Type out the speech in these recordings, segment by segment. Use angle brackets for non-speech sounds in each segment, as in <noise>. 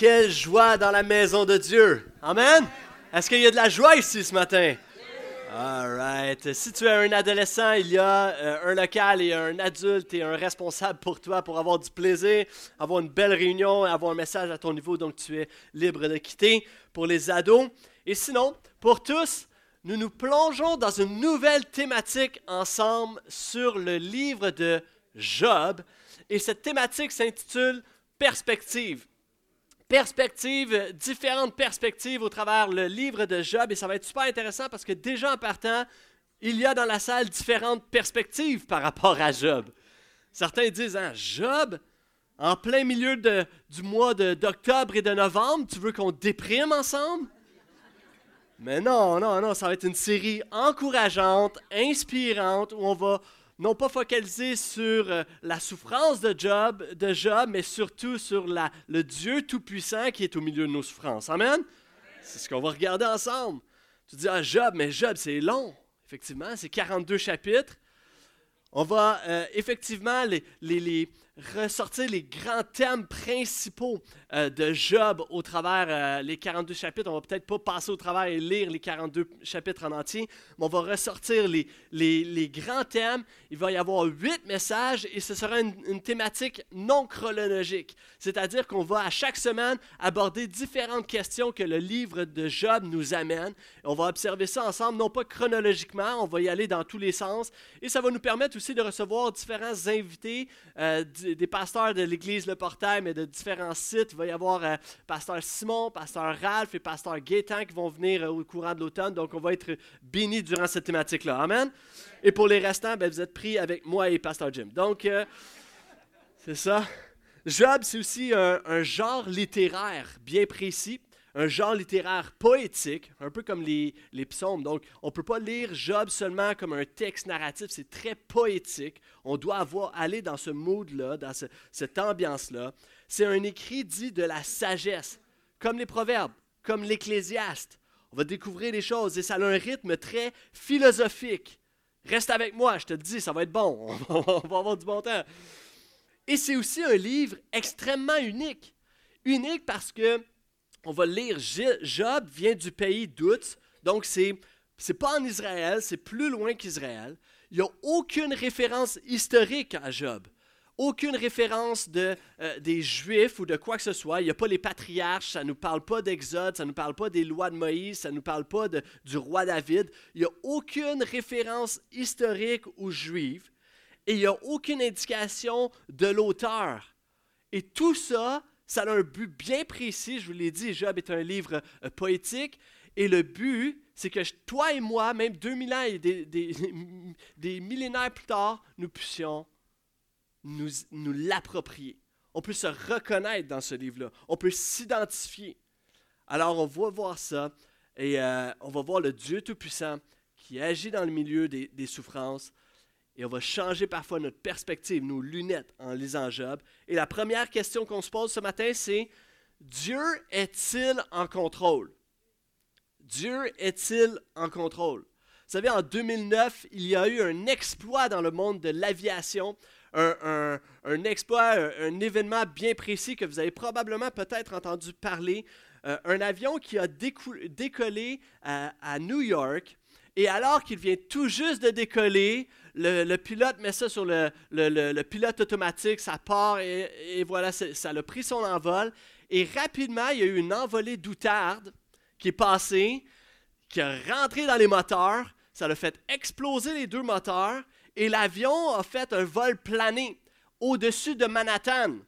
quelle joie dans la maison de Dieu. Amen. Est-ce qu'il y a de la joie ici ce matin? All right. Si tu es un adolescent, il y a euh, un local et un adulte et un responsable pour toi pour avoir du plaisir, avoir une belle réunion, avoir un message à ton niveau, donc tu es libre de quitter. Pour les ados. Et sinon, pour tous, nous nous plongeons dans une nouvelle thématique ensemble sur le livre de Job. Et cette thématique s'intitule Perspective perspectives, différentes perspectives au travers le livre de Job. Et ça va être super intéressant parce que déjà en partant, il y a dans la salle différentes perspectives par rapport à Job. Certains disent, hein, Job, en plein milieu de, du mois d'octobre et de novembre, tu veux qu'on déprime ensemble? Mais non, non, non, ça va être une série encourageante, inspirante, où on va non pas focaliser sur euh, la souffrance de Job, mais surtout sur le Dieu Tout-Puissant qui est au milieu de nos souffrances. Amen? C'est ce qu'on va regarder ensemble. Tu dis, ah, Job, mais Job, c'est long. Effectivement, c'est 42 chapitres. On va euh, effectivement les, ressortir les grands thèmes principaux euh, de Job au travers euh, les 42 chapitres. On va peut-être pas passer au travers et lire les 42 chapitres en entier, mais on va ressortir les, les, grands thèmes. Il va y avoir huit messages et ce sera une, thématique non chronologique. C'est-à-dire qu'on va à chaque semaine aborder différentes questions que le livre de Job nous amène. On va observer ça ensemble, non pas chronologiquement, on va y aller dans tous les sens et ça va nous permettre aussi de recevoir différents invités, euh, des pasteurs de l'Église Le Portail, mais de différents sites. Il va y avoir euh, pasteur Simon, pasteur Ralph et pasteur Gaétan qui vont venir euh, au courant de l'automne. Donc, on va être bénis durant cette thématique-là. Amen. Et pour les restants, ben, vous êtes pris avec moi et pasteur Jim. Donc, c'est ça. Job, c'est aussi un genre littéraire bien précis un genre littéraire poétique, un peu comme les, psaumes. Donc, on ne peut pas lire Job seulement comme un texte narratif, c'est très poétique. On doit avoir, aller dans ce mood-là, dans cette ambiance-là. C'est un écrit dit de la sagesse, comme les proverbes, comme l'Ecclésiaste. On va découvrir les choses et ça a un rythme très philosophique. Reste avec moi, je te le dis, ça va être bon. <laughs> On va avoir du bon temps. Et c'est aussi un livre extrêmement unique. Unique parce que on va lire Job vient du pays d'Out, donc c'est c'est pas en Israël, c'est plus loin qu'Israël. Il n'y a aucune référence historique à Job. Aucune référence de, euh, des Juifs ou de quoi que ce soit. Il n'y a pas les patriarches, ça ne nous parle pas d'Exode, ça ne nous parle pas des lois de Moïse, ça ne nous parle pas du roi David. Il n'y a aucune référence historique ou juive et il n'y a aucune indication de l'auteur. Et tout ça, ça a un but bien précis. Je vous l'ai dit, Job est un livre euh, poétique. Et le but, c'est que toi et moi, même 2000 ans et <laughs> des, millénaires plus tard, nous puissions nous, l'approprier. On peut se reconnaître dans ce livre-là. On peut s'identifier. Alors, on va voir ça et euh, on va voir le Dieu Tout-Puissant qui agit dans le milieu des souffrances et on va changer parfois notre perspective, nos lunettes en lisant Job. Et la première question qu'on se pose ce matin, c'est Dieu est-il en contrôle? Dieu est-il en contrôle? Vous savez, en 2009, il y a eu un exploit dans le monde de l'aviation, un, exploit, un, événement bien précis que vous avez probablement peut-être entendu parler. Euh, un avion qui a décollé à New York, et alors qu'il vient tout juste de décoller, le, pilote met ça sur le, pilote automatique, ça part et, voilà, ça a pris son envol. Et rapidement, il y a eu une envolée d'outarde qui est passée, qui a rentré dans les moteurs. Ça a fait exploser les deux moteurs et l'avion a fait un vol plané au-dessus de Manhattan.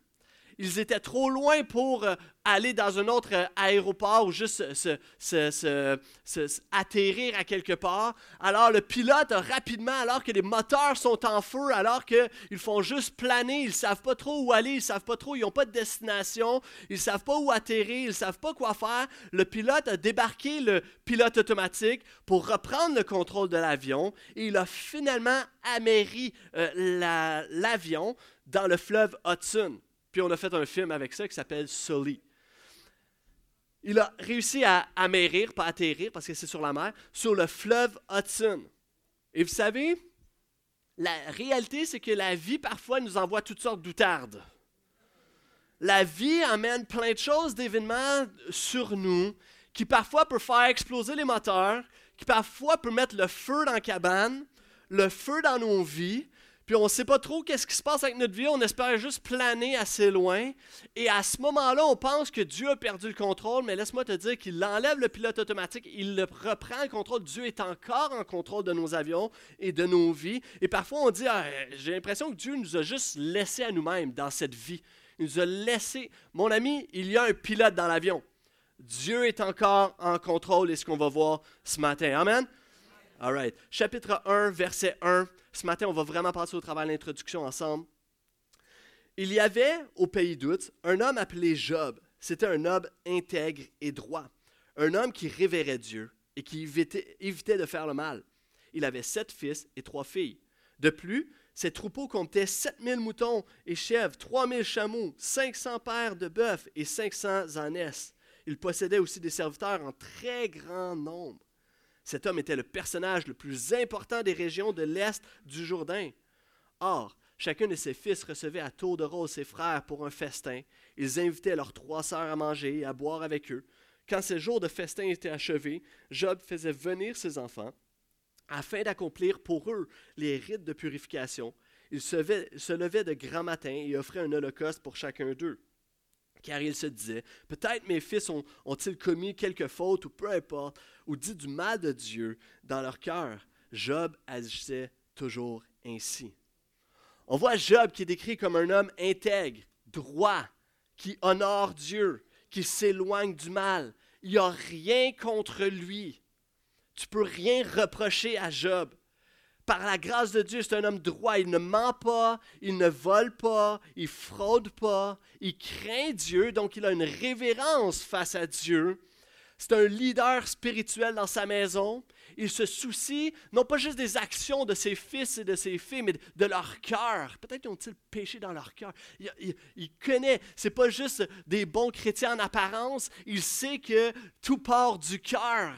Ils étaient trop loin pour euh, aller dans un autre euh, aéroport ou juste se, atterrir à quelque part. Alors le pilote rapidement, alors que les moteurs sont en feu, alors qu'ils font juste planer, ils ne savent pas trop où aller, ils ne savent pas trop, ils n'ont pas de destination, ils ne savent pas où atterrir, ils ne savent pas quoi faire. Le pilote a débarqué le pilote automatique pour reprendre le contrôle de l'avion et il a finalement améri euh, l'avion dans le fleuve Hudson. Puis on a fait un film avec ça qui s'appelle Sully il a réussi à amérir, pas atterrir parce que c'est sur la mer, sur le fleuve Hudson. Et vous savez, la réalité, c'est que la vie parfois nous envoie toutes sortes d'outardes. la vie amène plein de choses, d'événements sur nous, qui parfois peuvent faire exploser les moteurs, qui parfois peuvent mettre le feu dans la cabane, le feu dans nos vies, puis on ne sait pas trop qu'est-ce qui se passe avec notre vie, on espère juste planer assez loin. Et à ce moment-là, on pense que Dieu a perdu le contrôle, mais laisse-moi te dire qu'il enlève le pilote automatique, il le reprend le contrôle. Dieu est encore en contrôle de nos avions et de nos vies. Et parfois, on dit, ah, j'ai l'impression que Dieu nous a juste laissé à nous-mêmes dans cette vie. Il nous a laissé. Mon ami, il y a un pilote dans l'avion. Dieu est encore en contrôle et ce qu'on va voir ce matin. Amen? All right. Chapitre 1, verset 1. Ce matin, on va vraiment passer au travail de l'introduction ensemble. Il y avait au pays d'Out un homme appelé Job. C'était un homme intègre et droit. Un homme qui révérait Dieu et qui évitait, évitait de faire le mal. Il avait sept fils et trois filles. De plus, ses troupeaux comptaient 7000 moutons et chèvres, 3000 chameaux, 500 paires de bœufs et 500 ânesses. Il possédait aussi des serviteurs en très grand nombre. Cet homme était le personnage le plus important des régions de l'Est du Jourdain. Or, chacun de ses fils recevait à tour de rôle ses frères pour un festin. Ils invitaient leurs trois sœurs à manger et à boire avec eux. Quand ces jours de festin étaient achevés, Job faisait venir ses enfants afin d'accomplir pour eux les rites de purification. Il se, levait, de grand matin et offrait un holocauste pour chacun d'eux car il se disait, peut-être mes fils ont-ils commis quelque faute ou peu importe, ou dit du mal de Dieu dans leur cœur. Job agissait toujours ainsi. On voit Job qui est décrit comme un homme intègre, droit, qui honore Dieu, qui s'éloigne du mal. Il n'y a rien contre lui. Tu peux rien reprocher à Job par la grâce de Dieu, c'est un homme droit. Il ne ment pas, il ne vole pas, il fraude pas, il craint Dieu, donc il a une révérence face à Dieu. C'est un leader spirituel dans sa maison. Il se soucie non pas juste des actions de ses fils et de ses filles, mais de leur cœur. Peut-être ont-ils péché dans leur cœur. Il, il, il, connaît, c'est pas juste des bons chrétiens en apparence. Il sait que tout part du cœur.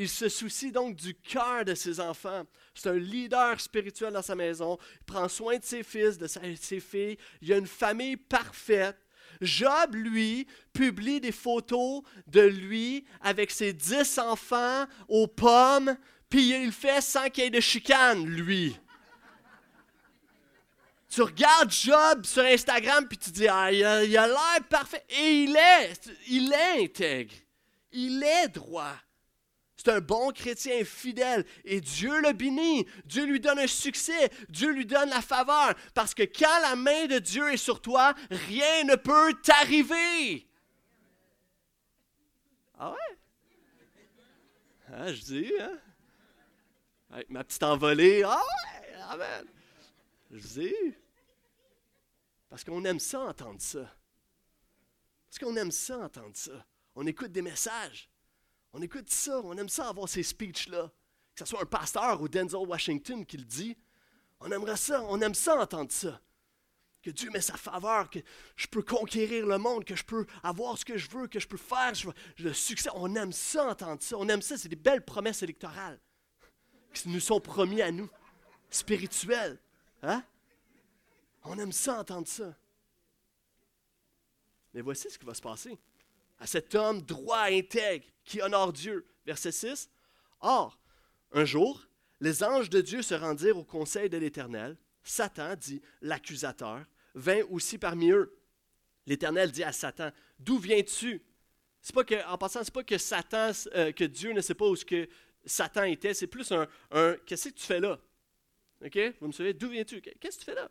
Il se soucie donc du cœur de ses enfants. C'est un leader spirituel dans sa maison. Il prend soin de ses fils, de ses filles. Il a une famille parfaite. Job, lui, publie des photos de lui avec ses dix enfants aux pommes, puis il fait sans qu'il y ait de chicane, lui. Tu regardes Job sur Instagram, puis tu dis, ah, il a l'air parfait. Et il est, il est intègre. Il est droit. C'est un bon chrétien fidèle et Dieu le bénit. Dieu lui donne un succès. Dieu lui donne la faveur. Parce que quand la main de Dieu est sur toi, rien ne peut t'arriver. Ah ouais? Ah, je dis, hein? Avec ma petite envolée. Ah ouais? Amen. Je dis. Parce qu'on aime ça entendre ça. Parce qu'on aime ça entendre ça. On écoute des messages. On écoute ça, on aime ça avoir ces speeches-là. Que ce soit un pasteur ou Denzel Washington qui le dit. On aimerait ça, on aime ça entendre ça. Que Dieu met sa faveur, que je peux conquérir le monde, que je peux avoir ce que je veux, que je peux faire le succès. On aime ça entendre ça. On aime ça, c'est des belles promesses électorales qui nous sont promis à nous, spirituelles. Hein? On aime ça entendre ça. Mais voici ce qui va se passer à cet homme droit, intègre, qui honore Dieu. Verset 6. Or, un jour, les anges de Dieu se rendirent au conseil de l'Éternel. Satan, dit l'accusateur, vint aussi parmi eux. L'Éternel dit à Satan, D'où viens-tu? C'est pas que, En passant, c'est pas que Satan, euh, que Dieu ne sait pas où que Satan était, c'est plus un, Qu'est-ce que tu fais là? Vous me savez, d'où viens-tu? Qu'est-ce que tu fais là?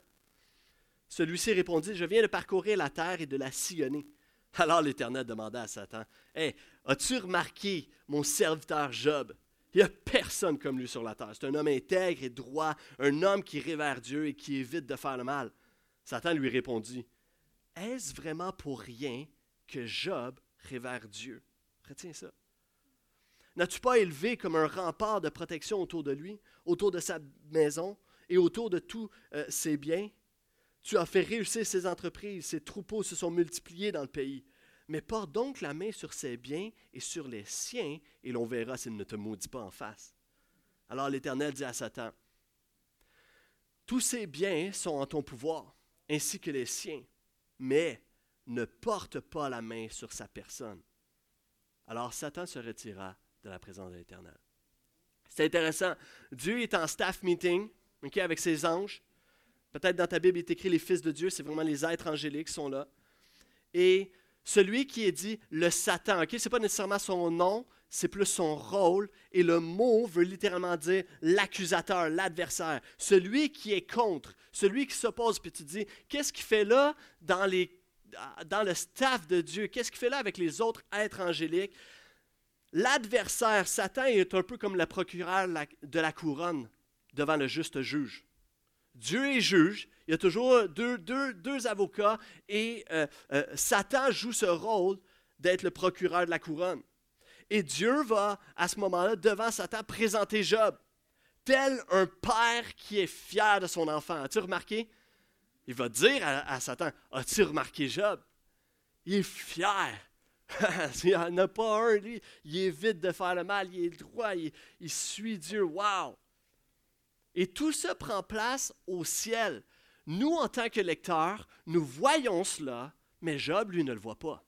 Celui-ci répondit Je viens de parcourir la terre et de la sillonner. <laughs> Alors l'Éternel demanda à Satan, Hé, as-tu remarqué mon serviteur Job? Il n'y a personne comme lui sur la terre. C'est un homme intègre et droit, un homme qui révère Dieu et qui évite de faire le mal. Satan lui répondit, Est-ce vraiment pour rien que Job révère Dieu? Retiens ça. N'as-tu pas élevé comme un rempart de protection autour de lui, autour de sa maison et autour de tous euh, ses biens? Tu as fait réussir ses entreprises, ses troupeaux se sont multipliés dans le pays. Mais porte donc la main sur ses biens et sur les siens, et l'on verra s'il ne te maudit pas en face. Alors l'Éternel dit à Satan, Tous ces biens sont en ton pouvoir, ainsi que les siens, mais ne porte pas la main sur sa personne. Alors Satan se retira de la présence de l'Éternel. C'est intéressant. Dieu est en staff meeting avec ses anges. Peut-être dans ta Bible, il est écrit les fils de Dieu, c'est vraiment les êtres angéliques qui sont là. Et celui qui est dit le Satan, ce n'est pas nécessairement son nom, c'est plus son rôle. Et le mot veut littéralement dire l'accusateur, l'adversaire, celui qui est contre, celui qui s'oppose. Puis tu dis, qu'est-ce qu'il fait là dans, dans le staff de Dieu? Qu'est-ce qu'il fait là avec les autres êtres angéliques? L'adversaire, Satan, est un peu comme le procureur de la couronne devant le juste juge. Dieu est juge, il y a toujours deux, avocats et euh, euh, Satan joue ce rôle d'être le procureur de la couronne. Et Dieu va, à ce moment-là, devant Satan, présenter Job, tel un père qui est fier de son enfant. As-tu remarqué? Il va dire à, Satan, as-tu remarqué Job? Il est fier. <laughs> il n'y en a pas un. Il évite de faire le mal, il est droit, il, il suit Dieu. Wow! Et tout ça prend place au ciel. Nous, en tant que lecteurs, nous voyons cela, mais Job, lui, ne le voit pas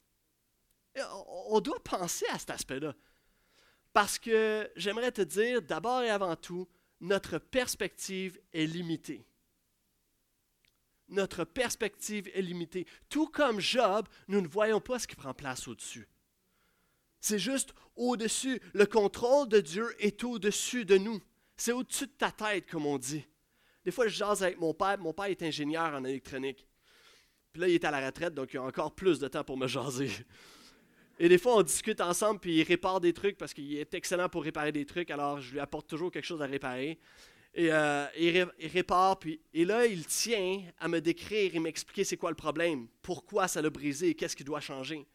on doit penser à cet aspect-là. Parce que j'aimerais te dire, d'abord et avant tout, notre perspective est limitée. Notre perspective est limitée. Tout comme Job, nous ne voyons pas ce qui prend place au-dessus. C'est juste au-dessus. Le contrôle de Dieu est au-dessus de nous. C'est au-dessus de ta tête, comme on dit. Des fois, je jase avec mon père. Mon père est ingénieur en électronique. Puis là, il est à la retraite, donc il a encore plus de temps pour me jaser. Et des fois, on discute ensemble, puis il répare des trucs parce qu'il est excellent pour réparer des trucs, alors je lui apporte toujours quelque chose à réparer. Et euh, il, répare, puis et là, il tient à me décrire et m'expliquer c'est quoi le problème, pourquoi ça l'a brisé et qu'est-ce qui doit changer.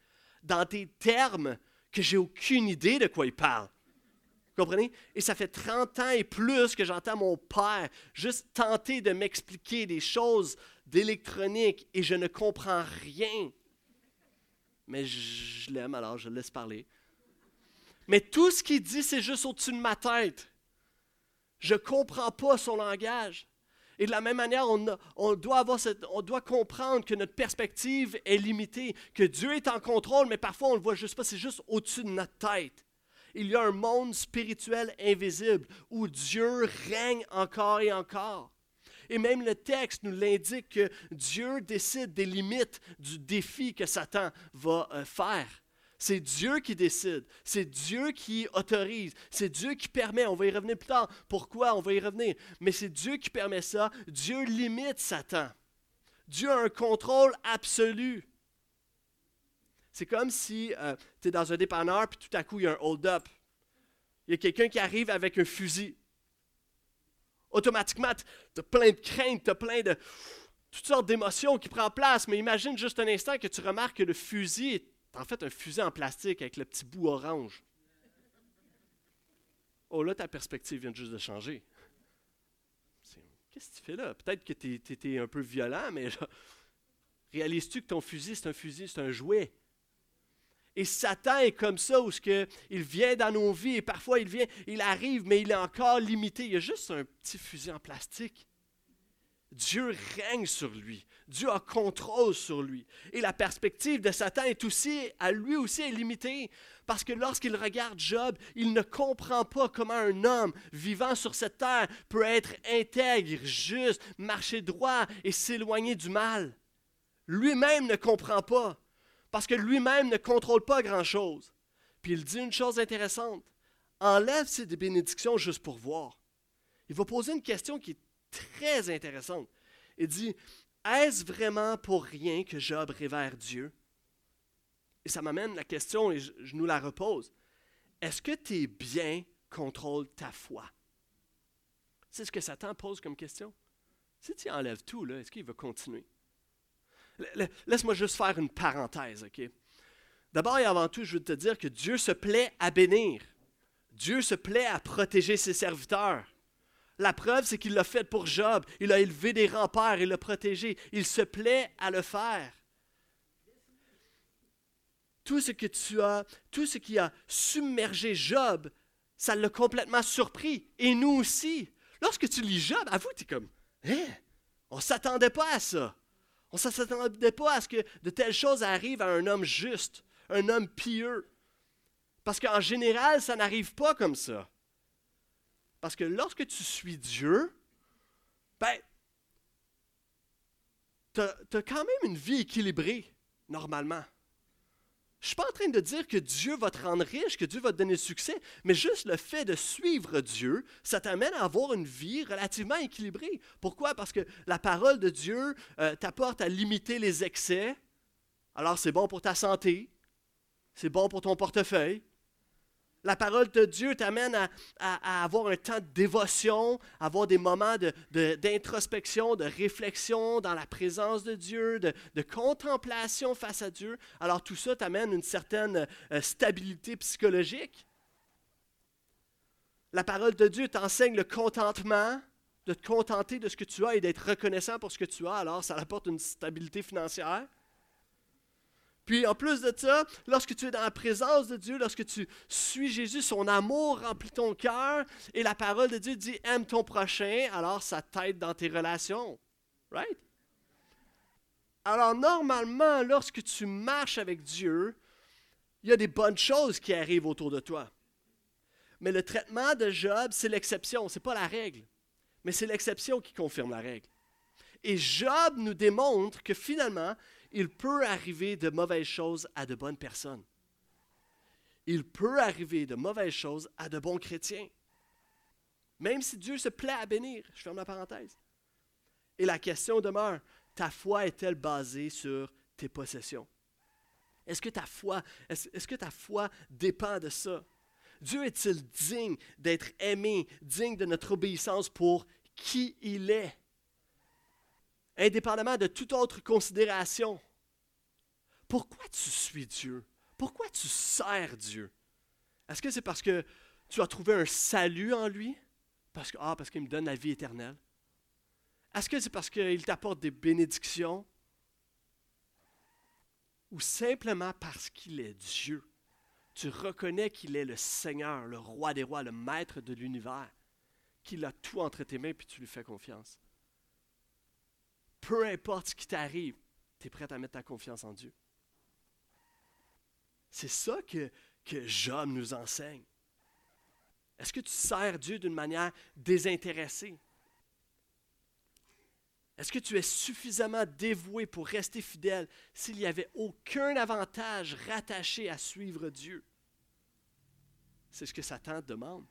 Dans des termes que j'ai aucune idée de quoi il parle. Vous comprenez? Et ça fait 30 ans et plus que j'entends mon père juste tenter de m'expliquer des choses d'électronique et je ne comprends rien mais je, l'aime, alors je laisse parler. Mais tout ce qu'il dit, c'est juste au-dessus de ma tête. Je ne comprends pas son langage. Et de la même manière, on, doit on doit comprendre que notre perspective est limitée, que Dieu est en contrôle, mais parfois on ne le voit juste pas, c'est juste au-dessus de notre tête. Il y a un monde spirituel invisible où Dieu règne encore et encore. Et même le texte nous l'indique que Dieu décide des limites du défi que Satan va euh, faire. C'est Dieu qui décide, c'est Dieu qui autorise, c'est Dieu qui permet. On va y revenir plus tard. Pourquoi On va y revenir? Mais c'est Dieu qui permet ça. Dieu limite Satan. Dieu a un contrôle absolu. C'est comme si euh, tu es dans un dépanneur, puis tout à coup, il y a un hold-up. Il y a quelqu'un qui arrive avec un fusil automatiquement, tu as plein de craintes, tu as plein de toutes sortes d'émotions qui prennent place. Mais imagine juste un instant que tu remarques que le fusil est en fait un fusil en plastique avec le petit bout orange. Oh là, ta perspective vient juste de changer. Qu'est-ce que tu fais là? Peut-être que tu étais un peu violent, mais réalises-tu que ton fusil, c'est un fusil, c'est un jouet? Et Satan est comme ça, où il vient dans nos vies et parfois il vient, il arrive, mais il est encore limité. Il y a juste un petit fusil en plastique. Dieu règne sur lui. Dieu a contrôle sur lui. Et la perspective de Satan est aussi, à lui aussi, est limitée. Parce que lorsqu'il regarde Job, il ne comprend pas comment un homme vivant sur cette terre peut être intègre, juste, marcher droit et s'éloigner du mal. Lui-même ne comprend pas parce que lui-même ne contrôle pas grand-chose. Puis il dit une chose intéressante. Enlève ces bénédictions juste pour voir. Il va poser une question qui est très intéressante. Il dit, est-ce vraiment pour rien que Job révère Dieu? Et ça m'amène la question, et je, je nous la repose. Est-ce que tes biens contrôlent ta foi? C'est ce que Satan pose comme question. Si tu enlèves tout, est-ce qu'il va continuer? Laisse-moi juste faire une parenthèse, OK? D'abord et avant tout, je veux te dire que Dieu se plaît à bénir. Dieu se plaît à protéger ses serviteurs. La preuve, c'est qu'il l'a fait pour Job. Il a élevé des remparts, il l'a protégé. Il se plaît à le faire. Tout ce que tu as, tout ce qui a submergé Job, ça l'a complètement surpris. Et nous aussi. Lorsque tu lis Job, avoue, tu es comme, hein? On ne s'attendait pas à ça. On ne s'attendait pas à ce que de telles choses arrivent à un homme juste, un homme pieux. Parce qu'en général, ça n'arrive pas comme ça. Parce que lorsque tu suis Dieu, ben, tu as, quand même une vie équilibrée, normalement. Je ne suis pas en train de dire que Dieu va te rendre riche, que Dieu va te donner le succès, mais juste le fait de suivre Dieu, ça t'amène à avoir une vie relativement équilibrée. Pourquoi? Parce que la parole de Dieu euh, t'apporte à limiter les excès. Alors c'est bon pour ta santé, c'est bon pour ton portefeuille, la parole de Dieu t'amène à, avoir un temps de dévotion, à avoir des moments d'introspection, de, réflexion dans la présence de Dieu, de, contemplation face à Dieu. Alors tout ça t'amène une certaine euh, stabilité psychologique. La parole de Dieu t'enseigne le contentement, de te contenter de ce que tu as et d'être reconnaissant pour ce que tu as. Alors ça apporte une stabilité financière. Puis en plus de ça, lorsque tu es dans la présence de Dieu, lorsque tu suis Jésus, son amour remplit ton cœur et la parole de Dieu dit aime ton prochain, alors ça t'aide dans tes relations. Right? Alors normalement, lorsque tu marches avec Dieu, il y a des bonnes choses qui arrivent autour de toi. Mais le traitement de Job, c'est l'exception, ce n'est pas la règle. Mais c'est l'exception qui confirme la règle. Et Job nous démontre que finalement, il peut arriver de mauvaises choses à de bonnes personnes. Il peut arriver de mauvaises choses à de bons chrétiens. Même si Dieu se plaît à bénir. Je ferme la parenthèse. Et la question demeure, ta foi est-elle basée sur tes possessions? Est-ce que ta foi, est-ce que ta foi dépend de ça? Dieu est-il digne d'être aimé, digne de notre obéissance pour qui il est? Indépendamment de toute autre considération. Pourquoi tu suis Dieu? Pourquoi tu sers Dieu? Est-ce que c'est parce que tu as trouvé un salut en lui? Parce ah, parce qu'il me donne la vie éternelle? Est-ce que c'est parce qu'il t'apporte des bénédictions? Ou simplement parce qu'il est Dieu? Tu reconnais qu'il est le Seigneur, le roi des rois, le maître de l'univers, qu'il a tout entre tes mains, puis tu lui fais confiance peu importe ce qui t'arrive, tu es prêt à mettre ta confiance en Dieu. C'est ça que, que Job nous enseigne. Est-ce que tu sers Dieu d'une manière désintéressée? Est-ce que tu es suffisamment dévoué pour rester fidèle s'il n'y avait aucun avantage rattaché à suivre Dieu? C'est ce que Satan demande.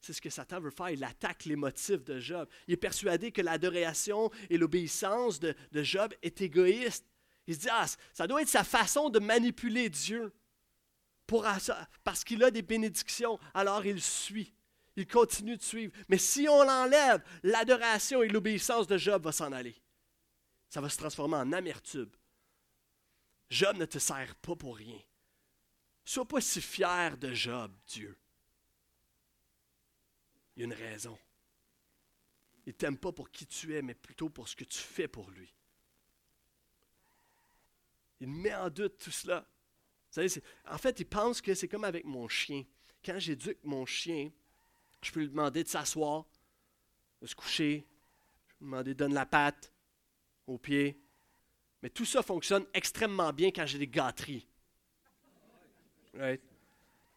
C'est ce que Satan veut faire. Il attaque les motifs de Job. Il est persuadé que l'adoration et l'obéissance de, Job est égoïste. Il se dit, ah, ça doit être sa façon de manipuler Dieu. Pour, parce qu'il a des bénédictions, alors il suit. Il continue de suivre. Mais si on l'enlève, l'adoration et l'obéissance de Job vont s'en aller. Ça va se transformer en amertume. Job ne te sert pas pour rien. Sois pas si fier de Job, Dieu il y a une raison. Il ne t'aime pas pour qui tu es, mais plutôt pour ce que tu fais pour lui. Il met en doute tout cela. En fait, il pense que c'est comme avec mon chien. Quand j'éduque mon chien, je peux lui demander de s'asseoir, de se coucher, je peux lui demander de donner la patte au pied. Mais tout ça fonctionne extrêmement bien quand j'ai des gâteries. Right?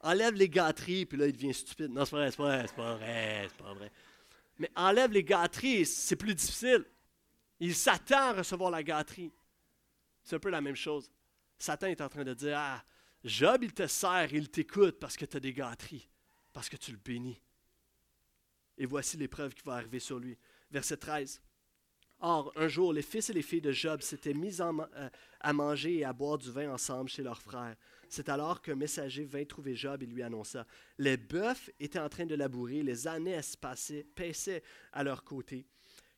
Enlève les gâteries, puis là, il devient stupide. Non, c'est pas vrai, c'est pas vrai, c'est pas vrai, c'est pas vrai. Mais enlève les gâteries, c'est plus difficile. Il s'attend à recevoir la gâterie. C'est un peu la même chose. Satan est en train de dire Ah, Job, il te sert, il t'écoute parce que tu as des gâteries, parce que tu le bénis. Et voici l'épreuve qui va arriver sur lui. Verset 13. Or, un jour, les fils et les filles de Job s'étaient mis euh, à manger et à boire du vin ensemble chez leur frère. C'est alors qu'un messager vint trouver Job et lui annonça Les bœufs étaient en train de labourer, les ânesses paissaient à leur côté,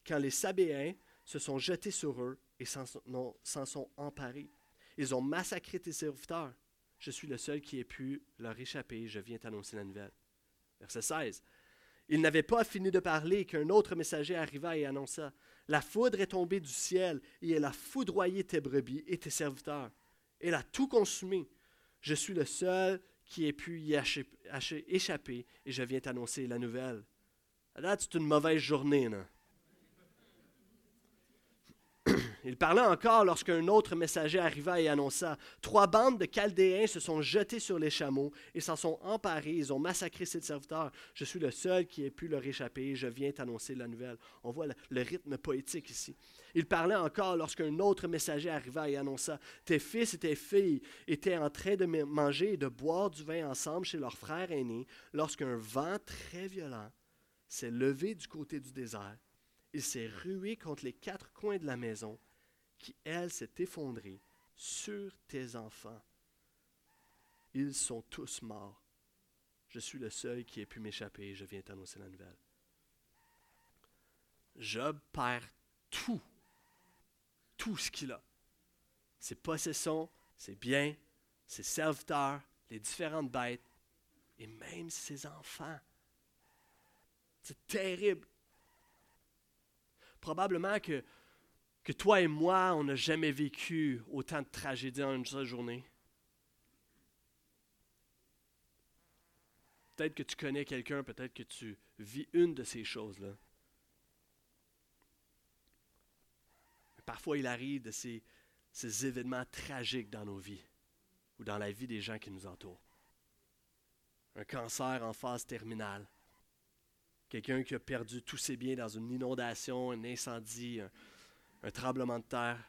quand les Sabéens se sont jetés sur eux et s'en sont emparés. Ils ont massacré tes serviteurs. Je suis le seul qui ait pu leur échapper. Je viens t'annoncer la nouvelle. Verset 16. Il n'avait pas fini de parler qu'un autre messager arriva et annonça La foudre est tombée du ciel et elle a foudroyé tes brebis et tes serviteurs. Elle a tout consumé. Je suis le seul qui ait pu y échapper et je viens t'annoncer la nouvelle. Là, c'est une mauvaise journée. Là. Il parlait encore lorsqu'un autre messager arriva et annonça Trois bandes de Chaldéens se sont jetées sur les chameaux et s'en sont emparés. Ils ont massacré ses serviteurs. Je suis le seul qui ait pu leur échapper. Je viens t'annoncer la nouvelle. On voit le, rythme poétique ici. Il parlait encore lorsqu'un autre messager arriva et annonça Tes fils et tes filles étaient en train de manger et de boire du vin ensemble chez leur frère aîné lorsqu'un vent très violent s'est levé du côté du désert. Il s'est rué contre les quatre coins de la maison qui, elle, s'est effondrée sur tes enfants. Ils sont tous morts. Je suis le seul qui ait pu m'échapper je viens t'annoncer la nouvelle. Job perd tout, tout ce qu'il a. Ses possessions, ses biens, ses serviteurs, les différentes bêtes et même ses enfants. C'est terrible. Probablement que que toi et moi, on n'a jamais vécu autant de tragédies en une seule journée. Peut-être que tu connais quelqu'un, peut-être que tu vis une de ces choses-là. Parfois, il arrive de ces, ces événements tragiques dans nos vies ou dans la vie des gens qui nous entourent. Un cancer en phase terminale. Quelqu'un qui a perdu tous ses biens dans une inondation, un incendie, un tremblement de terre,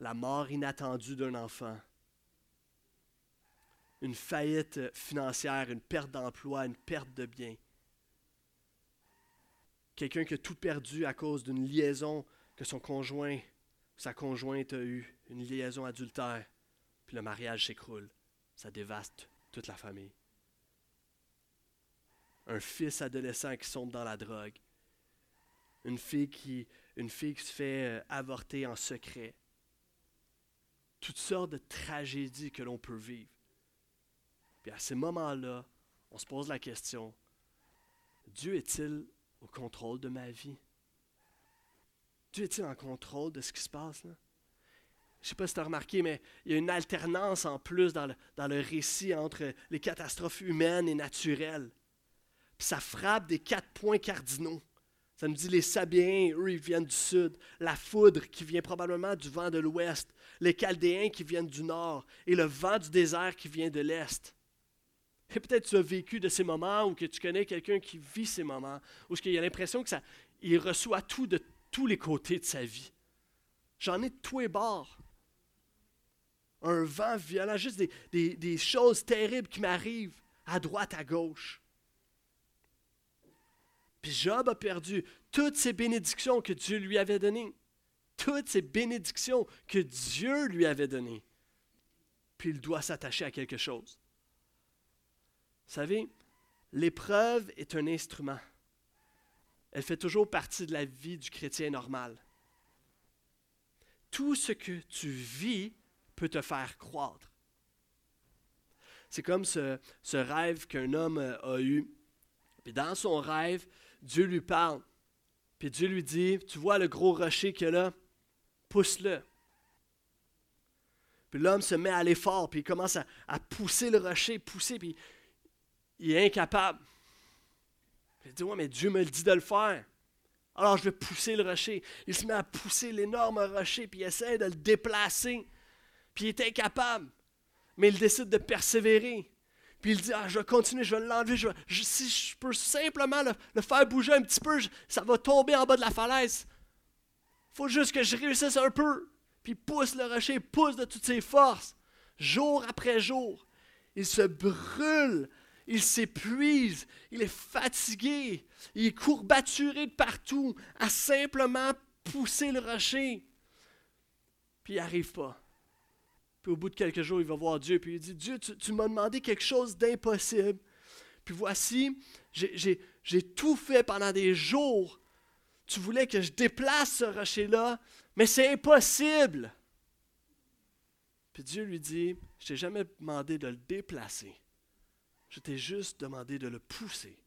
la mort inattendue d'un enfant, une faillite financière, une perte d'emploi, une perte de biens. Quelqu'un qui a tout perdu à cause d'une liaison que son conjoint, sa conjointe a eue, une liaison adultère, puis le mariage s'écroule. Ça dévaste toute la famille. Un fils adolescent qui sombre dans la drogue. Une fille qui une fille qui se fait euh, avorter en secret. Toutes sortes de tragédies que l'on peut vivre. Puis à ces moments-là, on se pose la question, Dieu est-il au contrôle de ma vie? Dieu est-il en contrôle de ce qui se passe? Je ne sais pas si tu as remarqué, mais il y a une alternance en plus dans le, dans le récit entre les catastrophes humaines et naturelles. Puis ça frappe des quatre points cardinaux. Ça nous dit les Sabiens, eux, ils viennent du sud. La foudre qui vient probablement du vent de l'ouest. Les Chaldéens qui viennent du nord. Et le vent du désert qui vient de l'est. Et peut-être tu as vécu de ces moments ou que tu connais quelqu'un qui vit ces moments, où il a l'impression qu'il reçoit tout de tous les côtés de sa vie. J'en ai de tous les bords. Un vent violent, juste des, des choses terribles qui m'arrivent à droite, à gauche. Puis Job a perdu toutes ces bénédictions que Dieu lui avait données. Toutes ces bénédictions que Dieu lui avait données. Puis il doit s'attacher à quelque chose. Vous savez, l'épreuve est un instrument. Elle fait toujours partie de la vie du chrétien normal. Tout ce que tu vis peut te faire croître. C'est comme ce, ce rêve qu'un homme a eu. Puis dans son rêve, Dieu lui parle. Puis Dieu lui dit, tu vois le gros rocher qu'il y a là, pousse-le. Puis l'homme se met à l'effort, puis il commence à, pousser le rocher, pousser, puis il est incapable. il dit, ouais, mais Dieu me le dit de le faire. Alors je vais pousser le rocher. Il se met à pousser l'énorme rocher, puis il essaie de le déplacer. Puis il est incapable. Mais il décide de persévérer. Puis il dit, ah, je vais continuer, je vais l'enlever. si je peux simplement le, faire bouger un petit peu, ça va tomber en bas de la falaise. Faut juste que je réussisse un peu. Puis il pousse le rocher, il pousse de toutes ses forces. Jour après jour, il se brûle, il s'épuise, il est fatigué, il est courbaturé de partout à simplement pousser le rocher. Puis il n'y arrive pas. Puis au bout de quelques jours, il va voir Dieu, puis il dit, Dieu, tu, m'as demandé quelque chose d'impossible. Puis voici, j'ai tout fait pendant des jours. Tu voulais que je déplace ce rocher-là, mais c'est impossible. Puis Dieu lui dit, je t'ai jamais demandé de le déplacer. Je t'ai juste demandé de le pousser.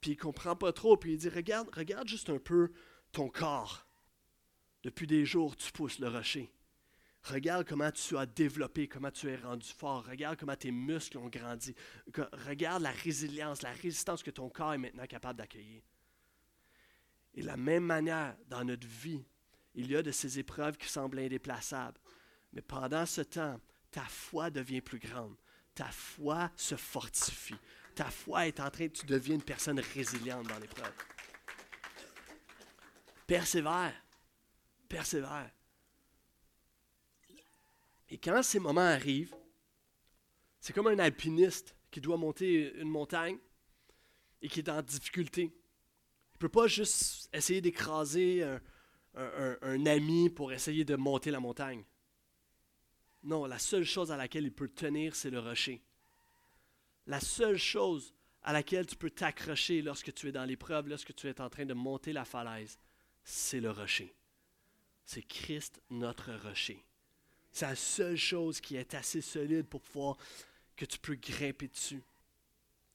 Puis il comprend pas trop, puis il dit, regarde, regarde juste un peu ton corps. Depuis des jours, tu pousses le rocher. Regarde comment tu as développé, comment tu es rendu fort. Regarde comment tes muscles ont grandi. Regarde la résilience, la résistance que ton corps est maintenant capable d'accueillir. Et de la même manière, dans notre vie, il y a de ces épreuves qui semblent indéplaçables. Mais pendant ce temps, ta foi devient plus grande. Ta foi se fortifie. Ta foi est en train, tu deviens une personne résiliente dans l'épreuve. Persévère. Persévère. Et quand ces moments arrivent, c'est comme un alpiniste qui doit monter une montagne et qui est en difficulté. Il ne peut pas juste essayer d'écraser un, ami pour essayer de monter la montagne. Non, la seule chose à laquelle il peut tenir, c'est le rocher. La seule chose à laquelle tu peux t'accrocher lorsque tu es dans l'épreuve, lorsque tu es en train de monter la falaise, c'est le rocher. C'est Christ notre rocher. C'est la seule chose qui est assez solide pour pouvoir que tu peux grimper dessus.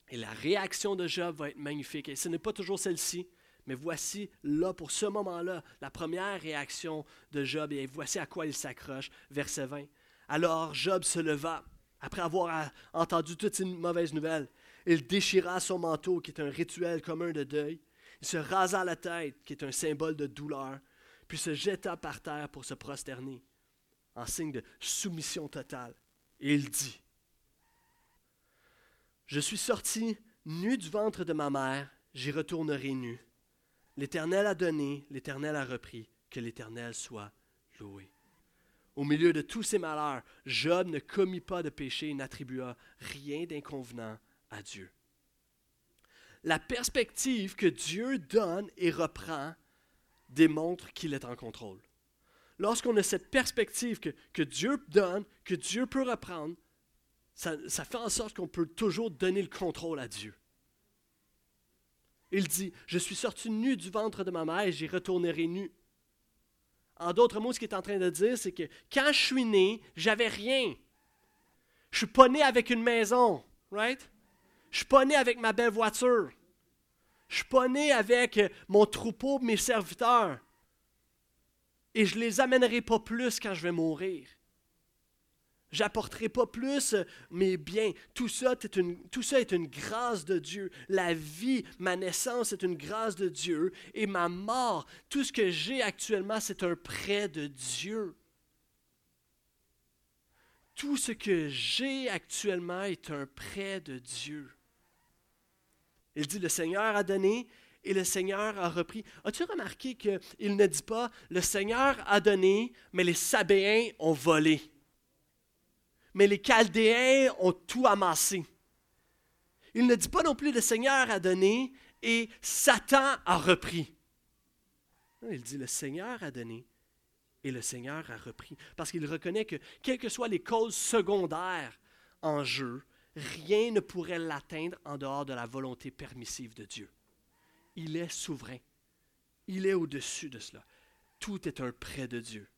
Et la réaction de Job va être magnifique. Et ce n'est pas toujours celle-ci, mais voici là, pour ce moment-là, la première réaction de Job. Et voici à quoi il s'accroche. Verset 20. Alors Job se leva, après avoir entendu toutes ces mauvaises nouvelles. Il déchira son manteau, qui est un rituel commun de deuil. Il se rasa la tête, qui est un symbole de douleur, puis se jeta par terre pour se prosterner, en signe de soumission totale. Et il dit, Je suis sorti nu du ventre de ma mère, j'y retournerai nu. L'Éternel a donné, l'Éternel a repris, que l'Éternel soit loué. Au milieu de tous ces malheurs, Job ne commit pas de péché et n'attribua rien d'inconvenant à Dieu. La perspective que Dieu donne et reprend démontre qu'il est en contrôle. Lorsqu'on a cette perspective que, Dieu donne, que Dieu peut reprendre, ça, ça fait en sorte qu'on peut toujours donner le contrôle à Dieu. Il dit, je suis sorti nu du ventre de ma mère et j'y retournerai nu. En d'autres mots, ce qu'il est en train de dire, c'est que quand je suis né, j'avais rien. Je suis pas né avec une maison, right? Je suis pas né avec ma belle voiture. Je suis pas né avec mon troupeau, mes serviteurs. Et je les amènerai pas plus quand je vais mourir. J'apporterai pas plus mes biens. Tout ça, est une, tout ça est une grâce de Dieu. La vie, ma naissance est une grâce de Dieu. Et ma mort, tout ce que j'ai actuellement, c'est un prêt de Dieu. Tout ce que j'ai actuellement est un prêt de Dieu. Il dit, le Seigneur a donné et le Seigneur a repris. As-tu remarqué qu'il ne dit pas, le Seigneur a donné, mais les Sabéens ont volé mais les Chaldéens ont tout amassé. Il ne dit pas non plus le Seigneur a donné et Satan a repris. il dit le Seigneur a donné et le Seigneur a repris. Parce qu'il reconnaît que, quelles que soient les causes secondaires en jeu, rien ne pourrait l'atteindre en dehors de la volonté permissive de Dieu. Il est souverain. Il est au-dessus de cela. Tout est un prêt de Dieu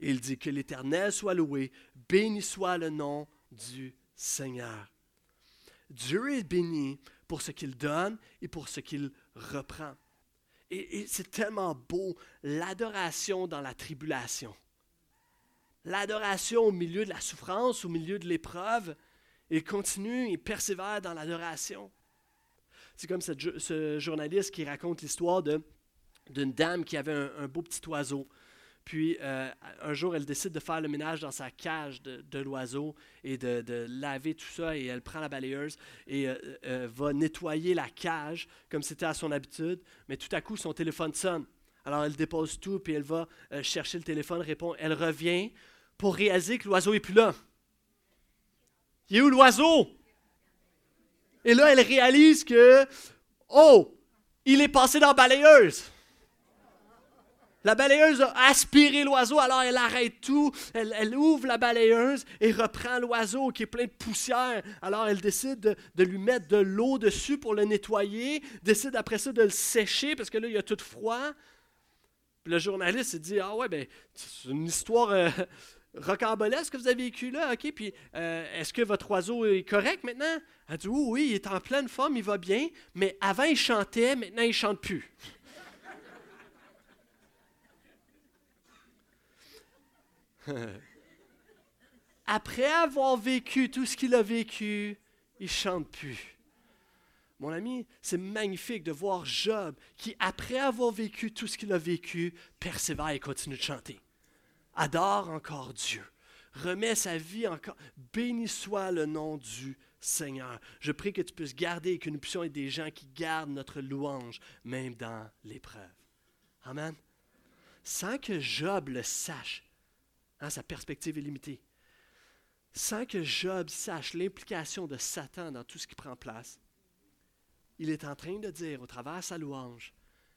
il dit que l'Éternel soit loué, béni soit le nom du Seigneur. Dieu est béni pour ce qu'il donne et pour ce qu'il reprend. Et, c'est tellement beau, l'adoration dans la tribulation. L'adoration au milieu de la souffrance, au milieu de l'épreuve. Il continue, il persévère dans l'adoration. C'est comme ce, journaliste qui raconte l'histoire d'une dame qui avait un beau petit oiseau. Puis euh, un jour, elle décide de faire le ménage dans sa cage de, l'oiseau et de, laver tout ça. Et elle prend la balayeuse et euh, euh, va nettoyer la cage comme c'était à son habitude. Mais tout à coup, son téléphone sonne. Alors elle dépose tout, puis elle va chercher le téléphone, répond. Elle revient pour réaliser que l'oiseau n'est plus là. Il est où l'oiseau? Et là, elle réalise que, oh, il est passé dans la balayeuse. La balayeuse a aspiré l'oiseau, alors elle arrête tout, elle, ouvre la balayeuse et reprend l'oiseau qui est plein de poussière. Alors elle décide de, lui mettre de l'eau dessus pour le nettoyer, décide après ça de le sécher parce que là, il y a tout froid. Puis le journaliste dit Ah ouais, ben, c'est une histoire euh, rocambolesque que vous avez vécue là, ok, puis euh, est-ce que votre oiseau est correct maintenant? Elle dit Oui, oui, il est en pleine forme, il va bien, mais avant il chantait, maintenant il chante plus. <laughs> Après avoir vécu tout ce qu'il a vécu, il chante plus. Mon ami, c'est magnifique de voir Job qui, après avoir vécu tout ce qu'il a vécu, persévère et continue de chanter. Adore encore Dieu. Remet sa vie encore. Béni soit le nom du Seigneur. Je prie que tu puisses garder et que nous puissions être des gens qui gardent notre louange, même dans l'épreuve. Amen. Sans que Job le sache, hein, sa perspective est limitée. Sans que Job sache l'implication de Satan dans tout ce qui prend place, il est en train de dire au travers de sa louange,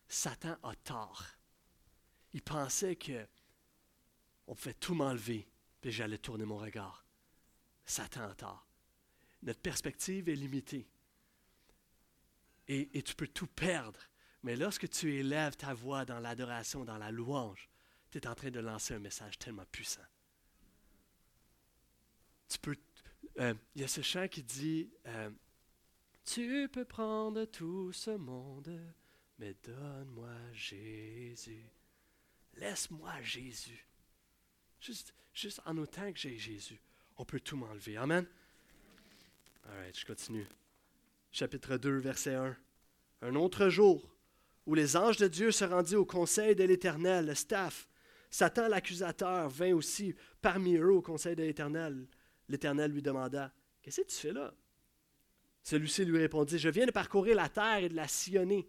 Satan a tort. Il pensait que on pouvait tout m'enlever, puis j'allais tourner mon regard. Satan a tort. Notre perspective est limitée. Et, tu peux tout perdre. Mais lorsque tu élèves ta voix dans l'adoration, dans la louange, tu es en train de lancer un message tellement puissant. Euh, il y a ce chant qui dit euh, Tu peux prendre tout ce monde, mais donne-moi Jésus. Laisse-moi Jésus. Juste, en autant que j'ai Jésus, on peut tout m'enlever. Amen. Alright, je continue. Chapitre 2, verset 1. Un autre jour, où les anges de Dieu se rendirent au conseil de l'Éternel, le staff, Satan l'accusateur vint aussi parmi eux au conseil de l'Éternel. L'Éternel lui demanda, Qu'est-ce que tu fais là Celui-ci lui répondit, Je viens de parcourir la terre et de la sillonner.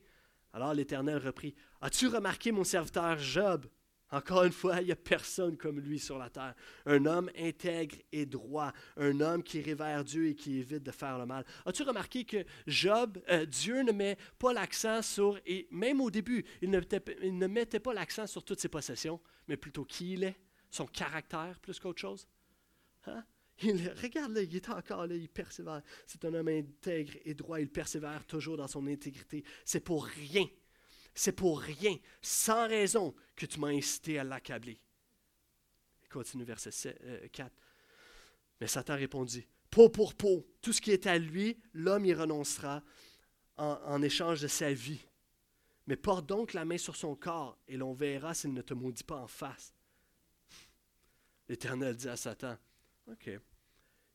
Alors l'Éternel reprit, As-tu remarqué mon serviteur Job? Encore une fois, il n'y a personne comme lui sur la terre. Un homme intègre et droit, un homme qui révère Dieu et qui évite de faire le mal. As-tu remarqué que Job, euh, Dieu ne met pas l'accent sur, et même au début, il ne, mettait pas l'accent sur toutes ses possessions, mais plutôt qui il est, son caractère plus qu'autre chose? Hein? Il, regarde là, il est encore là, il persévère. C'est un homme intègre et droit, il persévère toujours dans son intégrité. C'est pour rien c'est pour rien, sans raison, que tu m'as incité à l'accabler. Continue verset 4. Euh, Mais Satan répondit, peau pour peau, tout ce qui est à lui, l'homme y renoncera en, en échange de sa vie. Mais porte donc la main sur son corps, et l'on verra s'il ne te maudit pas en face. L'Éternel dit à Satan, OK,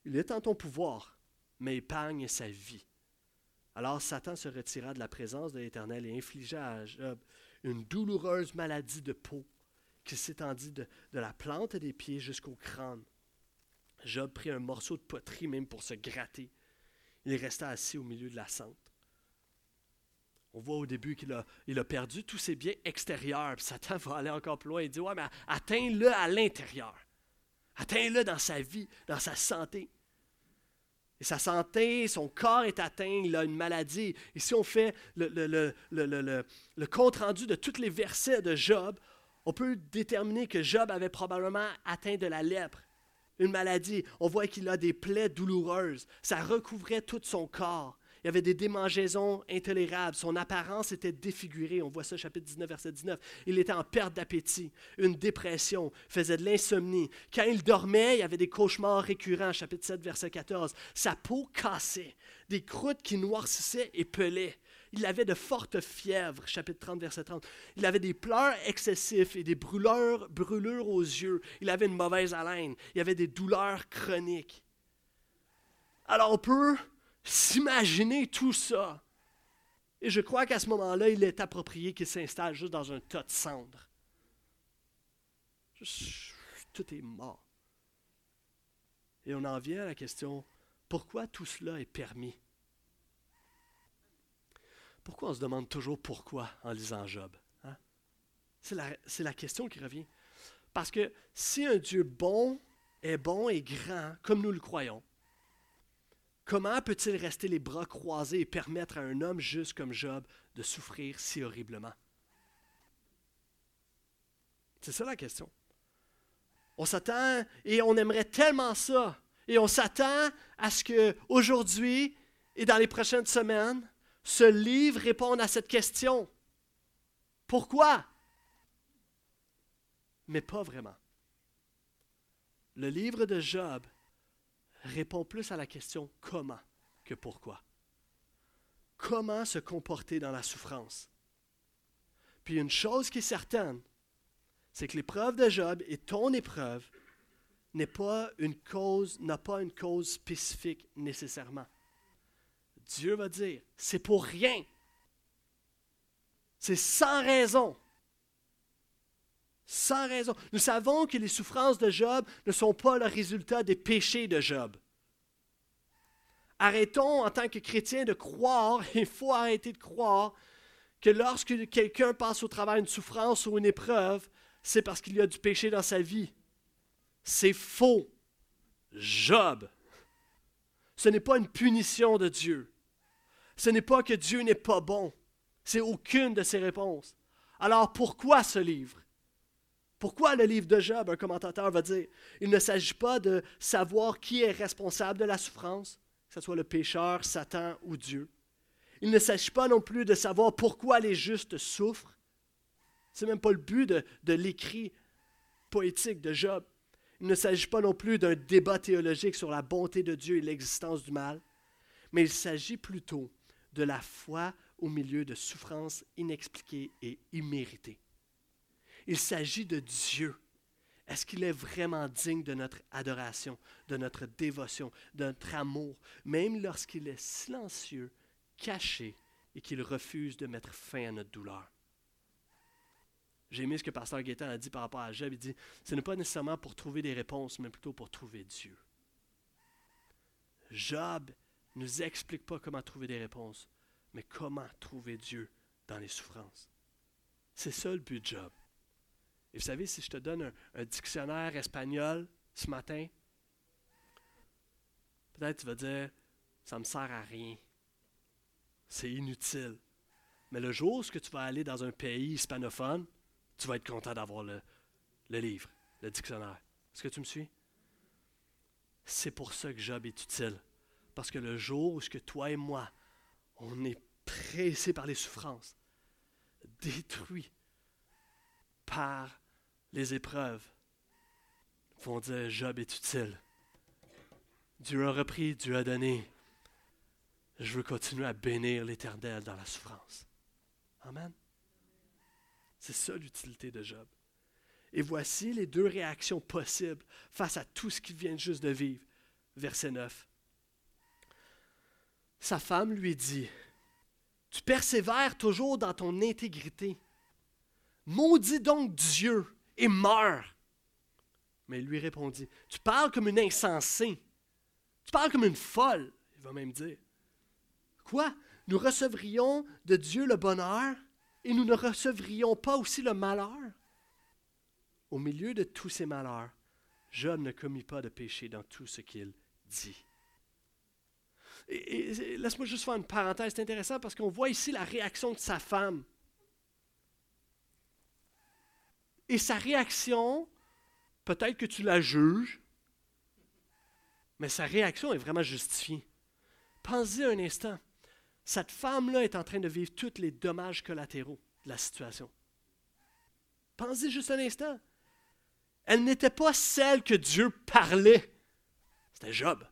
il est en ton pouvoir, mais épargne sa vie. Alors Satan se retira de la présence de l'Éternel et infligea à Job une douloureuse maladie de peau qui s'étendit de, la plante des pieds jusqu'au crâne. Job prit un morceau de poterie même pour se gratter. Il resta assis au milieu de la cente. On voit au début qu'il a, il a perdu tous ses biens extérieurs. Satan va aller encore plus loin et dit Ouais, mais atteins-le à l'intérieur. Atteins-le dans sa vie, dans sa santé. Et sa santé, son corps est atteint, il a une maladie. Et si on fait le, le, compte-rendu de tous les versets de Job, on peut déterminer que Job avait probablement atteint de la lèpre, une maladie. On voit qu'il a des plaies douloureuses. Ça recouvrait tout son corps. Il y avait des démangeaisons intolérables. Son apparence était défigurée. On voit ça, chapitre 19, verset 19. Il était en perte d'appétit, une dépression, faisait de l'insomnie. Quand il dormait, il y avait des cauchemars récurrents, chapitre 7, verset 14. Sa peau cassait, des croûtes qui noircissaient et pelaient. Il avait de fortes fièvres, chapitre 30, verset 30. Il avait des pleurs excessifs et des brûleurs, brûlures aux yeux. Il avait une mauvaise haleine. Il avait des douleurs chroniques. Alors on peut s'imaginer tout ça. Et je crois qu'à ce moment-là, il est approprié qu'il s'installe juste dans un tas de cendres. tout est mort. Et on en vient à la question, pourquoi tout cela est permis? Pourquoi on se demande toujours pourquoi en lisant Job? Hein? C'est la, la question qui revient. Parce que si un Dieu bon est bon et grand, comme nous le croyons, Comment peut-il rester les bras croisés et permettre à un homme juste comme Job de souffrir si horriblement? C'est ça la question. On s'attend et on aimerait tellement ça. Et on s'attend à ce que aujourd'hui et dans les prochaines semaines, ce livre réponde à cette question. Pourquoi? Mais pas vraiment. Le livre de Job répond plus à la question comment que pourquoi. Comment se comporter dans la souffrance? Puis une chose qui est certaine, c'est que l'épreuve de Job et ton épreuve n'est pas une cause, pas une cause spécifique nécessairement. Dieu va dire, c'est pour rien. C'est sans raison. Sans raison. Nous savons que les souffrances de Job ne sont pas le résultat des péchés de Job. Arrêtons en tant que chrétiens de croire, <laughs> il faut arrêter de croire que lorsque quelqu'un passe au travers une souffrance ou une épreuve, c'est parce qu'il y a du péché dans sa vie. C'est faux. Job. Ce n'est pas une punition de Dieu. Ce n'est pas que Dieu n'est pas bon. C'est aucune de ses réponses. Alors pourquoi ce livre? Pourquoi le livre de Job Un commentateur va dire il ne s'agit pas de savoir qui est responsable de la souffrance, que ce soit le pécheur, Satan ou Dieu. Il ne s'agit pas non plus de savoir pourquoi les justes souffrent. Ce n'est même pas le but de, de l'écrit poétique de Job. Il ne s'agit pas non plus d'un débat théologique sur la bonté de Dieu et l'existence du mal, mais il s'agit plutôt de la foi au milieu de souffrances inexpliquées et imméritées. Il s'agit de Dieu. Est-ce qu'il est vraiment digne de notre adoration, de notre dévotion, de notre amour, même lorsqu'il est silencieux, caché et qu'il refuse de mettre fin à notre douleur? J'ai aimé ce que Pasteur Gaétan a dit par rapport à Job. Il dit ce n'est pas nécessairement pour trouver des réponses, mais plutôt pour trouver Dieu. Job ne nous explique pas comment trouver des réponses, mais comment trouver Dieu dans les souffrances. C'est ça le but de Job. Et vous savez, si je te donne un, dictionnaire espagnol ce matin, peut-être tu vas dire ça ne me sert à rien. C'est inutile. Mais le jour où tu vas aller dans un pays hispanophone, tu vas être content d'avoir le, livre, le dictionnaire. Est-ce que tu me suis? C'est pour ça que Job est utile. Parce que le jour où que toi et moi, on est pressé par les souffrances, détruit par les épreuves, vont dire Job est utile. Dieu a repris, Dieu a donné. Je veux continuer à bénir l'Éternel dans la souffrance. Amen. C'est ça l'utilité de Job. Et voici les deux réactions possibles face à tout ce qu'il vient juste de vivre. Verset 9. Sa femme lui dit, Tu persévères toujours dans ton intégrité. Maudis donc Dieu et meurs. Mais il lui répondit, Tu parles comme une insensée. Tu parles comme une folle. Il va même dire. Quoi? Nous recevrions de Dieu le bonheur et nous ne recevrions pas aussi le malheur? Au milieu de tous ces malheurs, Job ne commit pas de péché dans tout ce qu'il dit. Laisse-moi juste faire une parenthèse, c'est intéressant parce qu'on voit ici la réaction de sa femme. Et sa réaction, peut-être que tu la juges, mais sa réaction est vraiment justifiée. Pensez un instant cette femme-là est en train de vivre tous les dommages collatéraux de la situation. Pensez juste un instant. Elle n'était pas celle que Dieu parlait. C'était Job.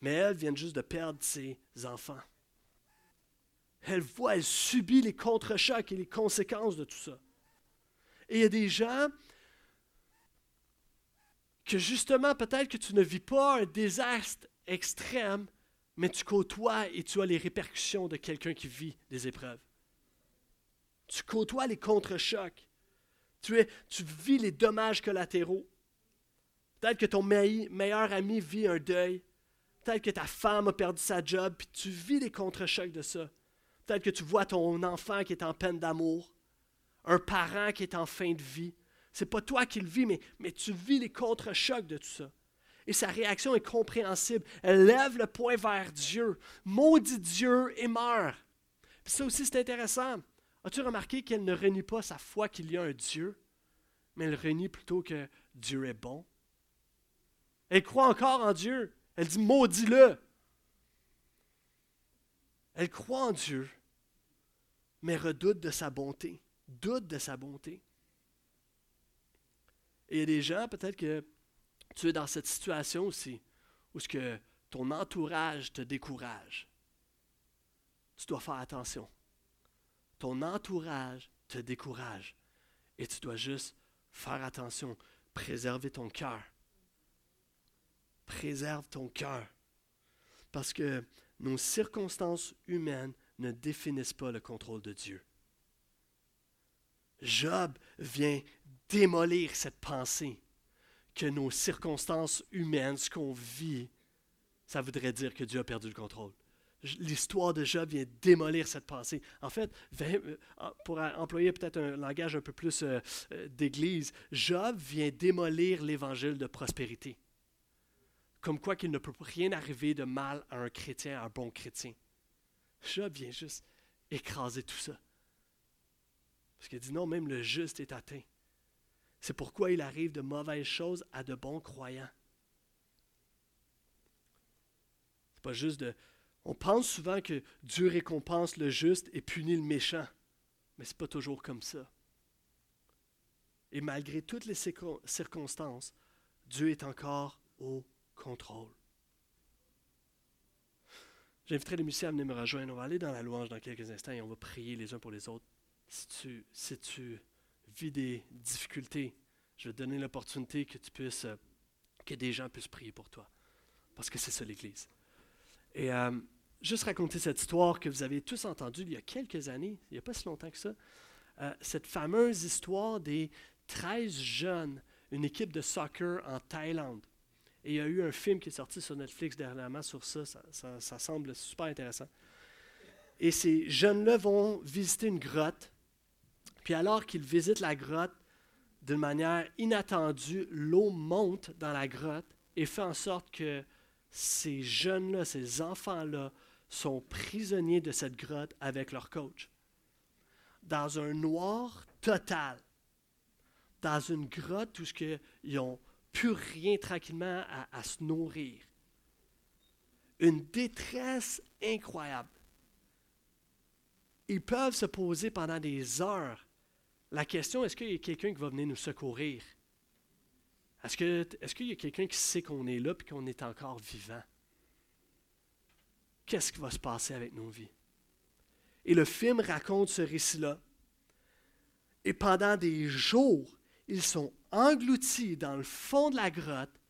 Mais elle vient juste de perdre ses enfants. Elle voit, elle subit les contre-chocs et les conséquences de tout ça. Et il y a des gens que justement, peut-être que tu ne vis pas un désastre extrême, mais tu côtoies et tu as les répercussions de quelqu'un qui vit des épreuves. Tu côtoies les contre-chocs. Tu, vis les dommages collatéraux. Peut-être que ton meilleur ami vit un deuil. Peut-être que ta femme a perdu sa job, puis tu vis les contre-chocs de ça. Peut-être que tu vois ton enfant qui est en peine d'amour, un parent qui est en fin de vie. C'est pas toi qui le vis, mais, tu vis les contre-chocs de tout ça et sa réaction est compréhensible. Elle lève le poing vers Dieu, maudit Dieu et meurt. Ça aussi, c'est intéressant. As-tu remarqué qu'elle ne renie pas sa foi qu'il y a un Dieu, mais elle renie plutôt que Dieu est bon? Elle croit encore en Dieu. Elle dit maudit-le. Elle croit en Dieu, mais redoute de sa bonté, doute de sa bonté. Et il y a des gens, peut-être que tu es dans cette situation aussi où ce que ton entourage te décourage. Tu dois faire attention. Ton entourage te décourage et tu dois juste faire attention, préserver ton cœur. Préserve ton cœur. Parce que nos circonstances humaines ne définissent pas le contrôle de Dieu. Job vient démolir cette pensée que nos circonstances humaines, ce qu'on vit, ça voudrait dire que Dieu a perdu le contrôle. L'histoire de Job vient démolir cette pensée. En fait, euh, pour employer peut-être un langage un peu plus euh, euh, d'église, Job vient démolir l'évangile de prospérité. Comme quoi qu'il ne peut rien arriver de mal à un chrétien, à un bon chrétien. Job vient juste écraser tout ça. Parce qu'il dit non, même le juste est atteint. C'est pourquoi il arrive de mauvaises choses à de bons croyants. C'est pas juste de. On pense souvent que Dieu récompense le juste et punit le méchant. Mais ce n'est pas toujours comme ça. Et malgré toutes les circonstances, Dieu est encore au contrôle. J'inviterai les musiciens à venir me rejoindre. On va aller dans la louange dans quelques instants et on va prier les uns pour les autres. Si tu, si tu vis des difficultés, je vais te donner l'opportunité que tu puisses, euh, que des gens puissent prier pour toi. Parce que c'est ça l'Église. Et euh, juste raconter cette histoire que vous avez tous entendue il y a quelques années, il n'y a pas si longtemps que ça, euh, cette fameuse histoire des 13 jeunes, une équipe de soccer en Thaïlande. Et il y a eu un film qui est sorti sur Netflix dernièrement sur ça, ça, ça semble super intéressant. Et ces jeunes-là vont visiter une grotte puis alors qu'ils visitent la grotte, d'une manière inattendue, l'eau monte dans la grotte et fait en sorte que ces jeunes-là, ces enfants-là, sont prisonniers de cette grotte avec leur coach. Dans un noir total. Dans une grotte où ils n'ont plus rien tranquillement à, à se nourrir. Une détresse incroyable. Ils peuvent se poser pendant des heures la question, est-ce qu'il y a quelqu'un qui va venir nous secourir? Est-ce qu'il y a quelqu'un qui sait qu'on est là et qu'on est encore vivant? Qu'est-ce qui va se passer avec nos vies? Et le film raconte ce récit-là. Et pendant des jours, ils sont engloutis dans le fond de la grotte.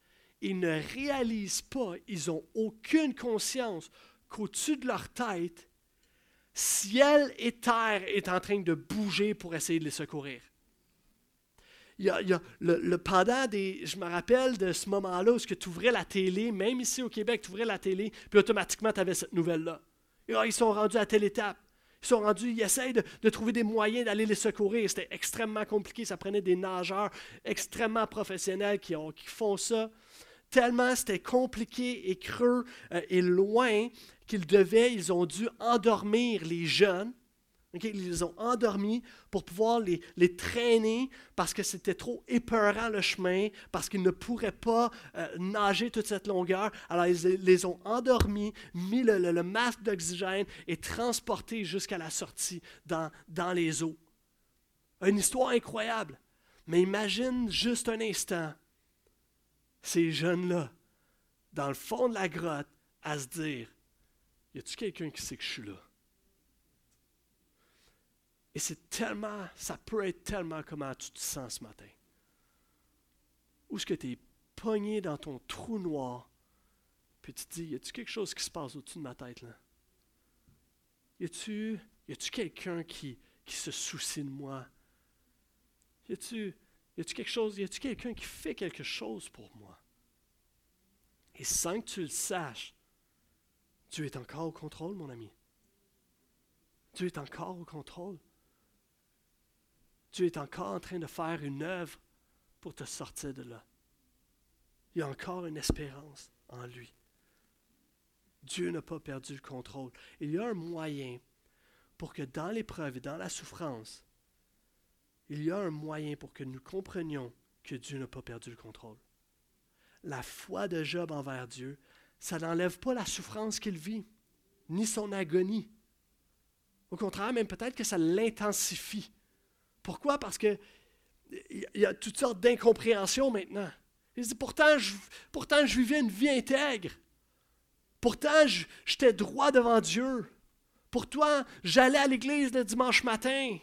Ils ne réalisent pas, ils n'ont aucune conscience qu'au-dessus de leur tête, ciel et terre est en train de bouger pour essayer de les secourir. Il y a, le, pendant des. Je me rappelle de ce moment-là où tu ouvrais la télé, même ici au Québec, tu ouvrais la télé, puis automatiquement tu avais cette nouvelle-là. Ah, ils sont rendus à telle étape. Ils sont rendus, ils essayent de, trouver des moyens d'aller les secourir. C'était extrêmement compliqué. Ça prenait des nageurs extrêmement professionnels qui, ont, qui font ça. Tellement c'était compliqué et creux euh, et loin qu'ils devaient, ils ont dû endormir les jeunes. ils les ont endormis pour pouvoir les, les traîner parce que c'était trop épeurant le chemin, parce qu'ils ne pourraient pas euh, nager toute cette longueur. Alors ils les ont endormis, mis le, masque d'oxygène et transportés jusqu'à la sortie dans, dans les eaux. Une histoire incroyable. Mais imagine juste un instant ces jeunes-là, dans le fond de la grotte, à se dire y a-tu quelqu'un qui sait que je suis là? Et c'est tellement, ça peut être tellement comment tu te sens ce matin. Où est-ce que tu es pogné dans ton trou noir, puis tu te dis, y a-tu quelque chose qui se passe au-dessus de ma tête là? Y a-tu, y a-tu quelqu'un qui, qui se soucie de moi? Y a-tu, y a-tu quelque chose, y a-tu quelqu'un qui fait quelque chose pour moi? Et sans que tu le saches, Dieu est encore au contrôle, mon ami. Dieu est encore au contrôle. Dieu est encore en train de faire une œuvre pour te sortir de là. Il y a encore une espérance en lui. Dieu n'a pas perdu le contrôle. Il y a un moyen pour que dans l'épreuve et dans la souffrance, il y a un moyen pour que nous comprenions que Dieu n'a pas perdu le contrôle. La foi de Job envers Dieu ça n'enlève pas la souffrance qu'il vit, ni son agonie. Au contraire, même peut-être que ça l'intensifie. Pourquoi? Parce qu'il y a toutes sortes d'incompréhensions maintenant. Il dit, pourtant je, pourtant, vivais une vie intègre. Pourtant, j'étais droit devant Dieu. Pourtant, j'allais à l'église le dimanche matin.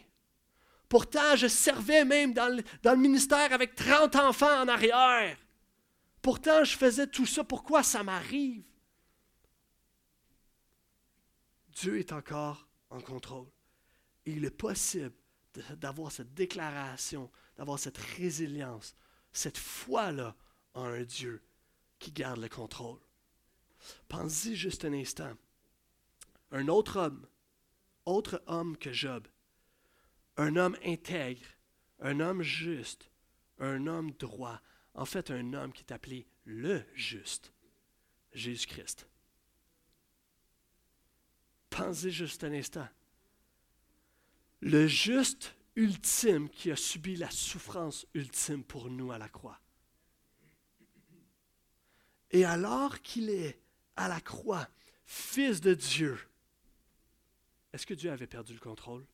Pourtant, je servais même dans le, dans le ministère avec 30 enfants en arrière. Pourtant, je faisais tout ça. Pourquoi ça m'arrive? Dieu est encore en contrôle. Et il est possible d'avoir cette déclaration, d'avoir cette résilience, cette foi-là en un Dieu qui garde le contrôle. Pensez juste un instant. Un autre homme, autre homme que Job, un homme intègre, un homme juste, un homme droit, en fait un homme qui est appelé le juste, Jésus-Christ. Pensez juste un instant. Le juste ultime qui a subi la souffrance ultime pour nous à la croix. Et alors qu'il est à la croix, fils de Dieu, est-ce que Dieu avait perdu le contrôle?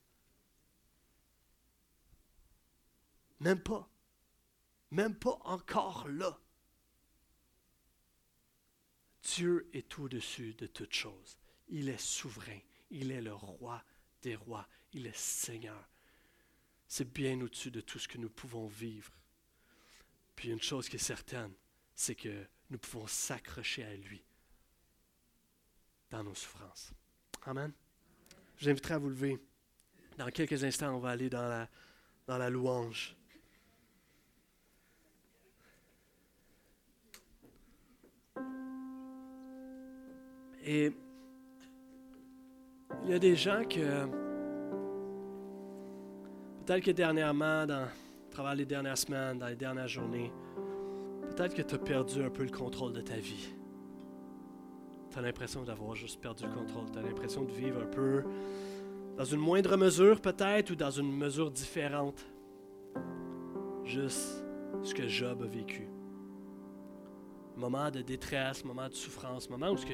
Même pas. Même pas encore là. Dieu est au-dessus de toutes choses. Il est souverain. Il est le roi des rois. Il est Seigneur. C'est bien au-dessus de tout ce que nous pouvons vivre. Puis une chose qui est certaine, c'est que nous pouvons s'accrocher à lui dans nos souffrances. Amen. Je vous inviterai à vous lever. Dans quelques instants, on va aller dans la, dans la louange. Et il y a des gens que, peut-être que dernièrement, dans, à travers les dernières semaines, dans les dernières journées, peut-être que tu as perdu un peu le contrôle de ta vie. Tu as l'impression d'avoir juste perdu le contrôle. Tu as l'impression de vivre un peu dans une moindre mesure peut-être ou dans une mesure différente. Juste ce que Job a vécu moment de détresse, moment de souffrance, moment où ça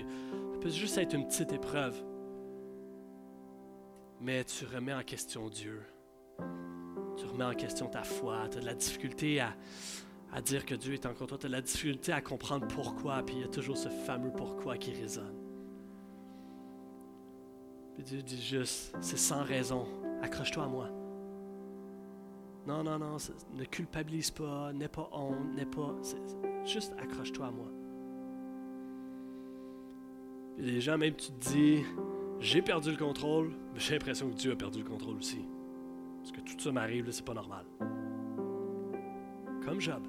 peut juste être une petite épreuve. Mais tu remets en question Dieu. Tu remets en question ta foi. Tu as de la difficulté à, à dire que Dieu est en contrôle. Tu as de la difficulté à comprendre pourquoi. Puis il y a toujours ce fameux pourquoi qui résonne. Puis Dieu dit juste, c'est sans raison. Accroche-toi à moi. Non, non, non, ne culpabilise pas, n'aie pas honte, n'aie pas. Juste accroche-toi à moi. Les gens, même tu te dis, j'ai perdu le contrôle, mais j'ai l'impression que Dieu a perdu le contrôle aussi. Parce que tout ça m'arrive, c'est pas normal. Comme Job.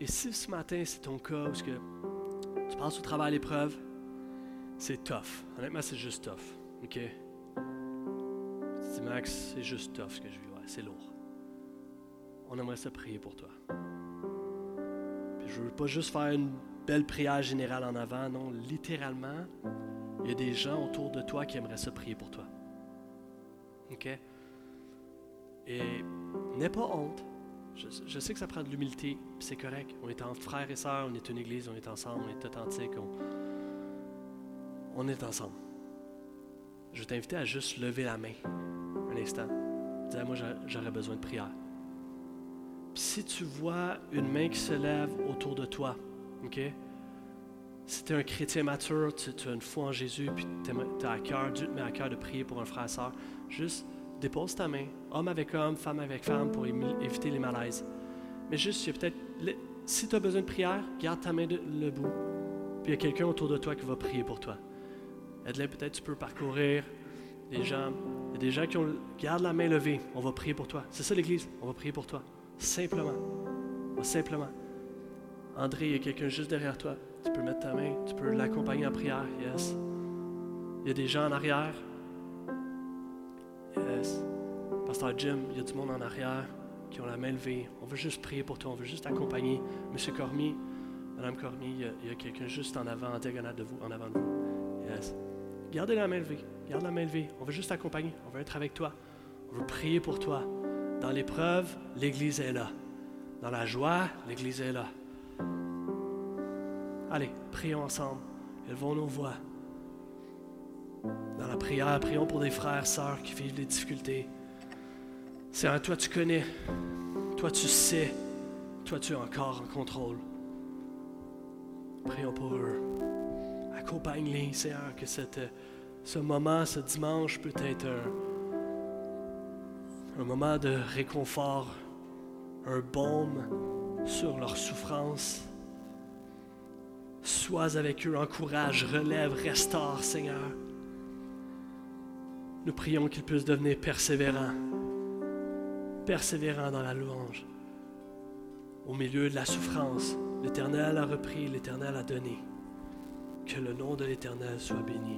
Et si ce matin c'est ton cas, parce que tu passes au travail à l'épreuve, c'est tough. Honnêtement, c'est juste tough. OK? Max, c'est juste tough ce que je vis. C'est lourd. On aimerait se prier pour toi. Je veux pas juste faire une belle prière générale en avant, non, littéralement, il y a des gens autour de toi qui aimeraient se prier pour toi. OK? Et n'aie pas honte. Je, sais que ça prend de l'humilité, c'est correct. On est en frères et sœurs, on est une église, on est ensemble, on est authentique, on, on est ensemble. Je vais à juste lever la main instant. Dis, moi, j'aurais besoin de prière si tu vois une main qui se lève autour de toi, OK? Si tu es un chrétien mature, tu, as une foi en Jésus, puis tu as à cœur, Dieu te met à cœur de prier pour un frère et soeur, juste dépose ta main, homme avec homme, femme avec femme, pour éviter les malaises. Mais juste, il peut-être, si tu as besoin de prière, garde ta main de, le bout, puis il y a quelqu'un autour de toi qui va prier pour toi. Aide-les, peut-être tu peux parcourir les gens. Y a des gens qui ont, garde la main levée, on va prier pour toi. C'est ça l'Église, on va prier pour toi. Simplement. Simplement. André, il y a quelqu'un juste derrière toi. Tu peux mettre ta main, tu peux l'accompagner en prière. Yes. Il y a des gens en arrière. Yes. Pasteur Jim, il y a du monde en arrière qui ont la main levée. On veut juste prier pour toi, on veut juste accompagner. Monsieur Cormier, Madame Cormier, il y a, quelqu'un juste en avant, en diagonale de vous, en avant de vous. Yes. Gardez la main levée. Garde la main levée. On veut juste accompagner. On veut être avec toi. On veut prier pour toi. Dans l'épreuve, l'Église est là. Dans la joie, l'Église est là. Allez, prions ensemble. Élevons nos voix. Dans la prière, prions pour des frères, sœurs qui vivent des difficultés. Seigneur, toi tu connais. Toi tu sais. Toi tu es encore en contrôle. Prions pour eux. Accompagne-les, Seigneur, que cette, ce moment, ce dimanche peut être un un moment de réconfort, un baume sur leur souffrance. Sois avec eux, encourage, relève, restaure, Seigneur. Nous prions qu'ils puissent devenir persévérants, persévérants dans la louange. Au milieu de la souffrance, l'Éternel a repris, l'Éternel a donné. Que le nom de l'Éternel soit béni.